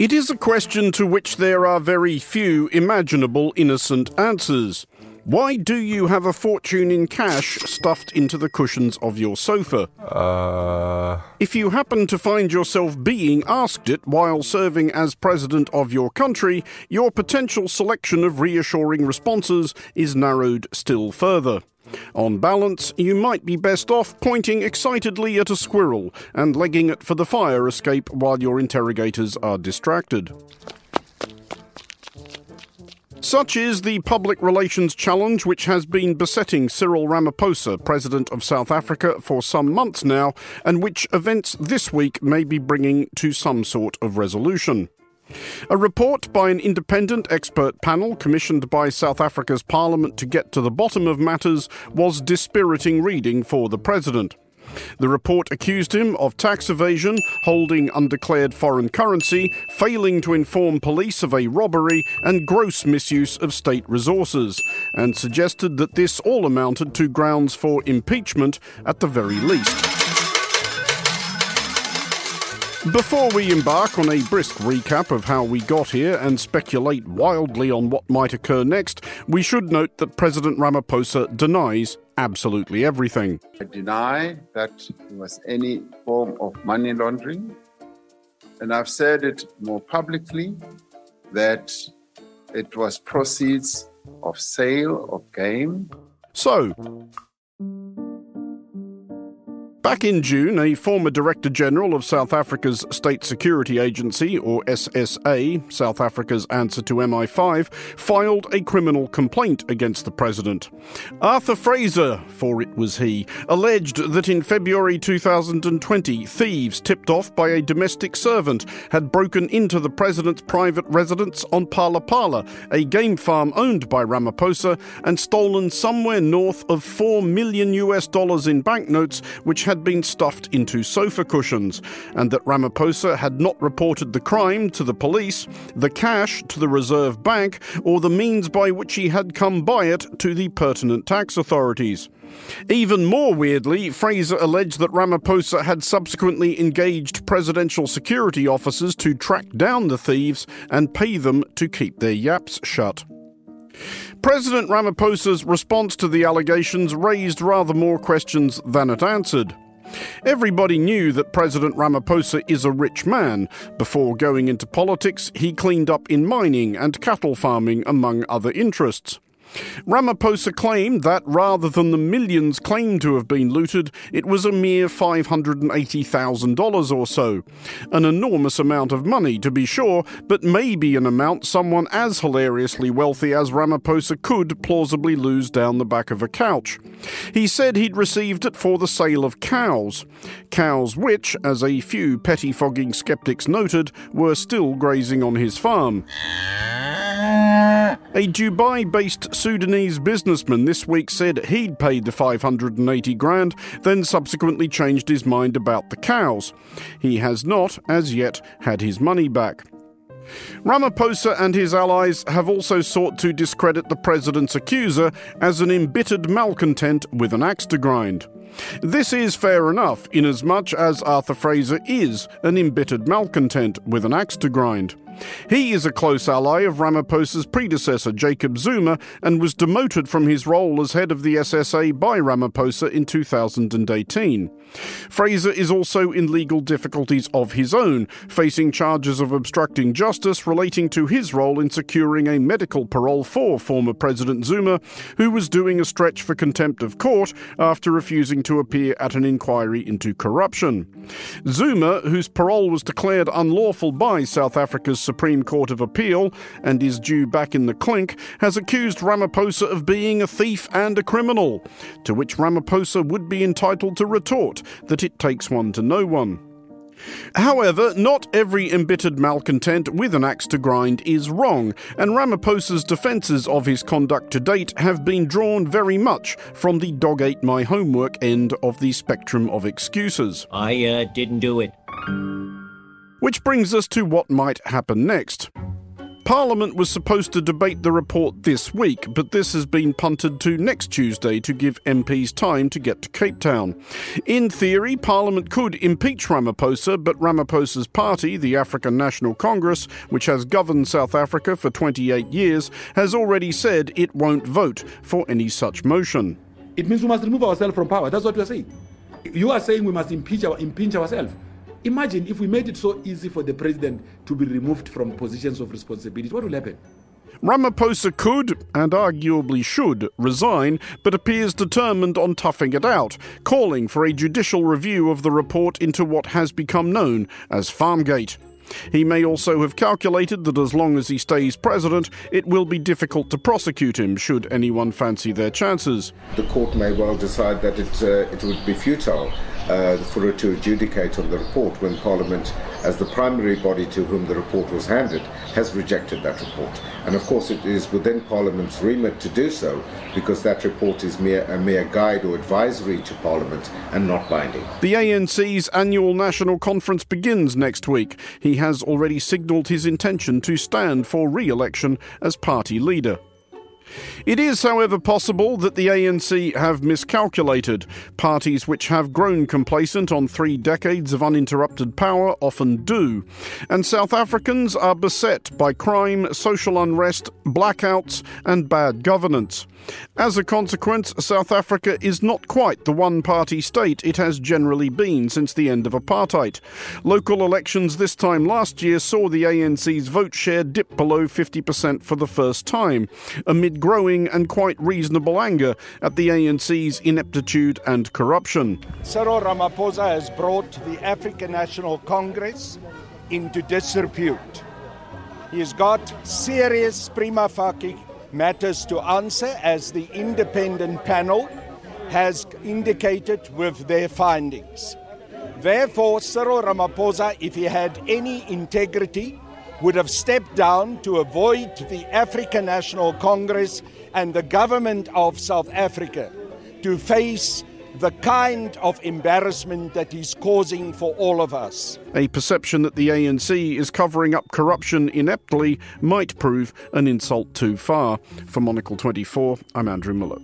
It is a question to which there are very few imaginable innocent answers. Why do you have a fortune in cash stuffed into the cushions of your sofa? Uh, If you happen to find yourself being asked it while serving as president of your country, your potential selection of reassuring responses is narrowed still further. On balance, you might be best off pointing excitedly at a squirrel and legging it for the fire escape while your interrogators are distracted. Such is the public relations challenge which has been besetting Cyril Ramaphosa, President of South Africa, for some months now, and which events this week may be bringing to some sort of resolution. A report by an independent expert panel commissioned by South Africa's parliament to get to the bottom of matters was dispiriting reading for the president. The report accused him of tax evasion, holding undeclared foreign currency, failing to inform police of a robbery, and gross misuse of state resources, and suggested that this all amounted to grounds for impeachment at the very least. Before we embark on a brisk recap of how we got here and speculate wildly on what might occur next, we should note that President Ramaphosa denies absolutely everything. I deny that there was any form of money laundering. And I've said it more publicly that it was proceeds of sale of game. So, Back in June, a former Director General of South Africa's State Security Agency, or SSA, South Africa's answer to MI5, filed a criminal complaint against the President. Arthur Fraser, for it was he, alleged that in February 2020, thieves tipped off by a domestic servant had broken into the President's private residence on Phala Phala, a game farm owned by Ramaphosa, and stolen somewhere north of 4 million US dollars in banknotes, which had been stuffed into sofa cushions, and that Ramaphosa had not reported the crime to the police, the cash to the Reserve Bank, or the means by which he had come by it to the pertinent tax authorities. Even more weirdly, Fraser alleged that Ramaphosa had subsequently engaged presidential security officers to track down the thieves and pay them to keep their yaps shut. President Ramaphosa's response to the allegations raised rather more questions than it answered. Everybody knew that President Ramaphosa is a rich man. Before going into politics, he cleaned up in mining and cattle farming, among other interests. Ramaphosa claimed that rather than the millions claimed to have been looted, it was a mere $580,000 or so. An enormous amount of money, to be sure, but maybe an amount someone as hilariously wealthy as Ramaphosa could plausibly lose down the back of a couch. He said he'd received it for the sale of cows. Cows which, as a few pettifogging skeptics noted, were still grazing on his farm. A Dubai based Sudanese businessman this week said he'd paid the 580 grand, then subsequently changed his mind about the cows. He has not, as yet, had his money back. Ramaphosa and his allies have also sought to discredit the president's accuser as an embittered malcontent with an axe to grind. This is fair enough, inasmuch as Arthur Fraser is an embittered malcontent with an axe to grind. He is a close ally of Ramaphosa's predecessor, Jacob Zuma, and was demoted from his role as head of the SSA by Ramaphosa in 2018. Fraser is also in legal difficulties of his own, facing charges of obstructing justice relating to his role in securing a medical parole for former President Zuma, who was doing a stretch for contempt of court after refusing to appear at an inquiry into corruption. Zuma, whose parole was declared unlawful by South Africa's Supreme Court of Appeal and is due back in the clink, has accused Ramaphosa of being a thief and a criminal, to which Ramaphosa would be entitled to retort that it takes one to know one. However, not every embittered malcontent with an axe to grind is wrong, and Ramaphosa's defences of his conduct to date have been drawn very much from the dog ate my homework end of the spectrum of excuses. I uh, didn't do it. Which brings us to what might happen next. Parliament was supposed to debate the report this week, but this has been punted to next Tuesday to give MPs time to get to Cape Town. In theory, Parliament could impeach Ramaphosa, but Ramaphosa's party, the African National Congress, which has governed South Africa for 28 years, has already said it won't vote for any such motion. It means we must remove ourselves from power. That's what we are saying. You are saying we must impeach, our, impeach ourselves. Imagine if we made it so easy for the president to be removed from positions of responsibility, what will happen? Ramaphosa could, and arguably should, resign, but appears determined on toughing it out, calling for a judicial review of the report into what has become known as Farmgate. He may also have calculated that as long as he stays president, it will be difficult to prosecute him should anyone fancy their chances. The court may well decide that it, uh, it would be futile uh, for it to adjudicate on the report when Parliament, as the primary body to whom the report was handed, has rejected that report. And of course, it is within Parliament's remit to do so because that report is mere, a mere guide or advisory to Parliament and not binding. The ANC's annual national conference begins next week. He has already signalled his intention to stand for re election as party leader. It is, however, possible that the ANC have miscalculated. Parties which have grown complacent on three decades of uninterrupted power often do. And South Africans are beset by crime, social unrest, blackouts, and bad governance. As a consequence, South Africa is not quite the one party state it has generally been since the end of apartheid. Local elections this time last year saw the ANC's vote share dip below 50% for the first time, amid growing and quite reasonable anger at the ANC's ineptitude and corruption. Cyril Ramaphosa has brought the African National Congress into disrepute. He's got serious prima facie matters to answer, as the independent panel has indicated with their findings. Therefore, Cyril Ramaphosa, if he had any integrity, would have stepped down to avoid the African National Congress and the government of South Africa to face the kind of embarrassment that he's causing for all of us. A perception that the ANC is covering up corruption ineptly might prove an insult too far. For Monocle 24, I'm Andrew Mueller.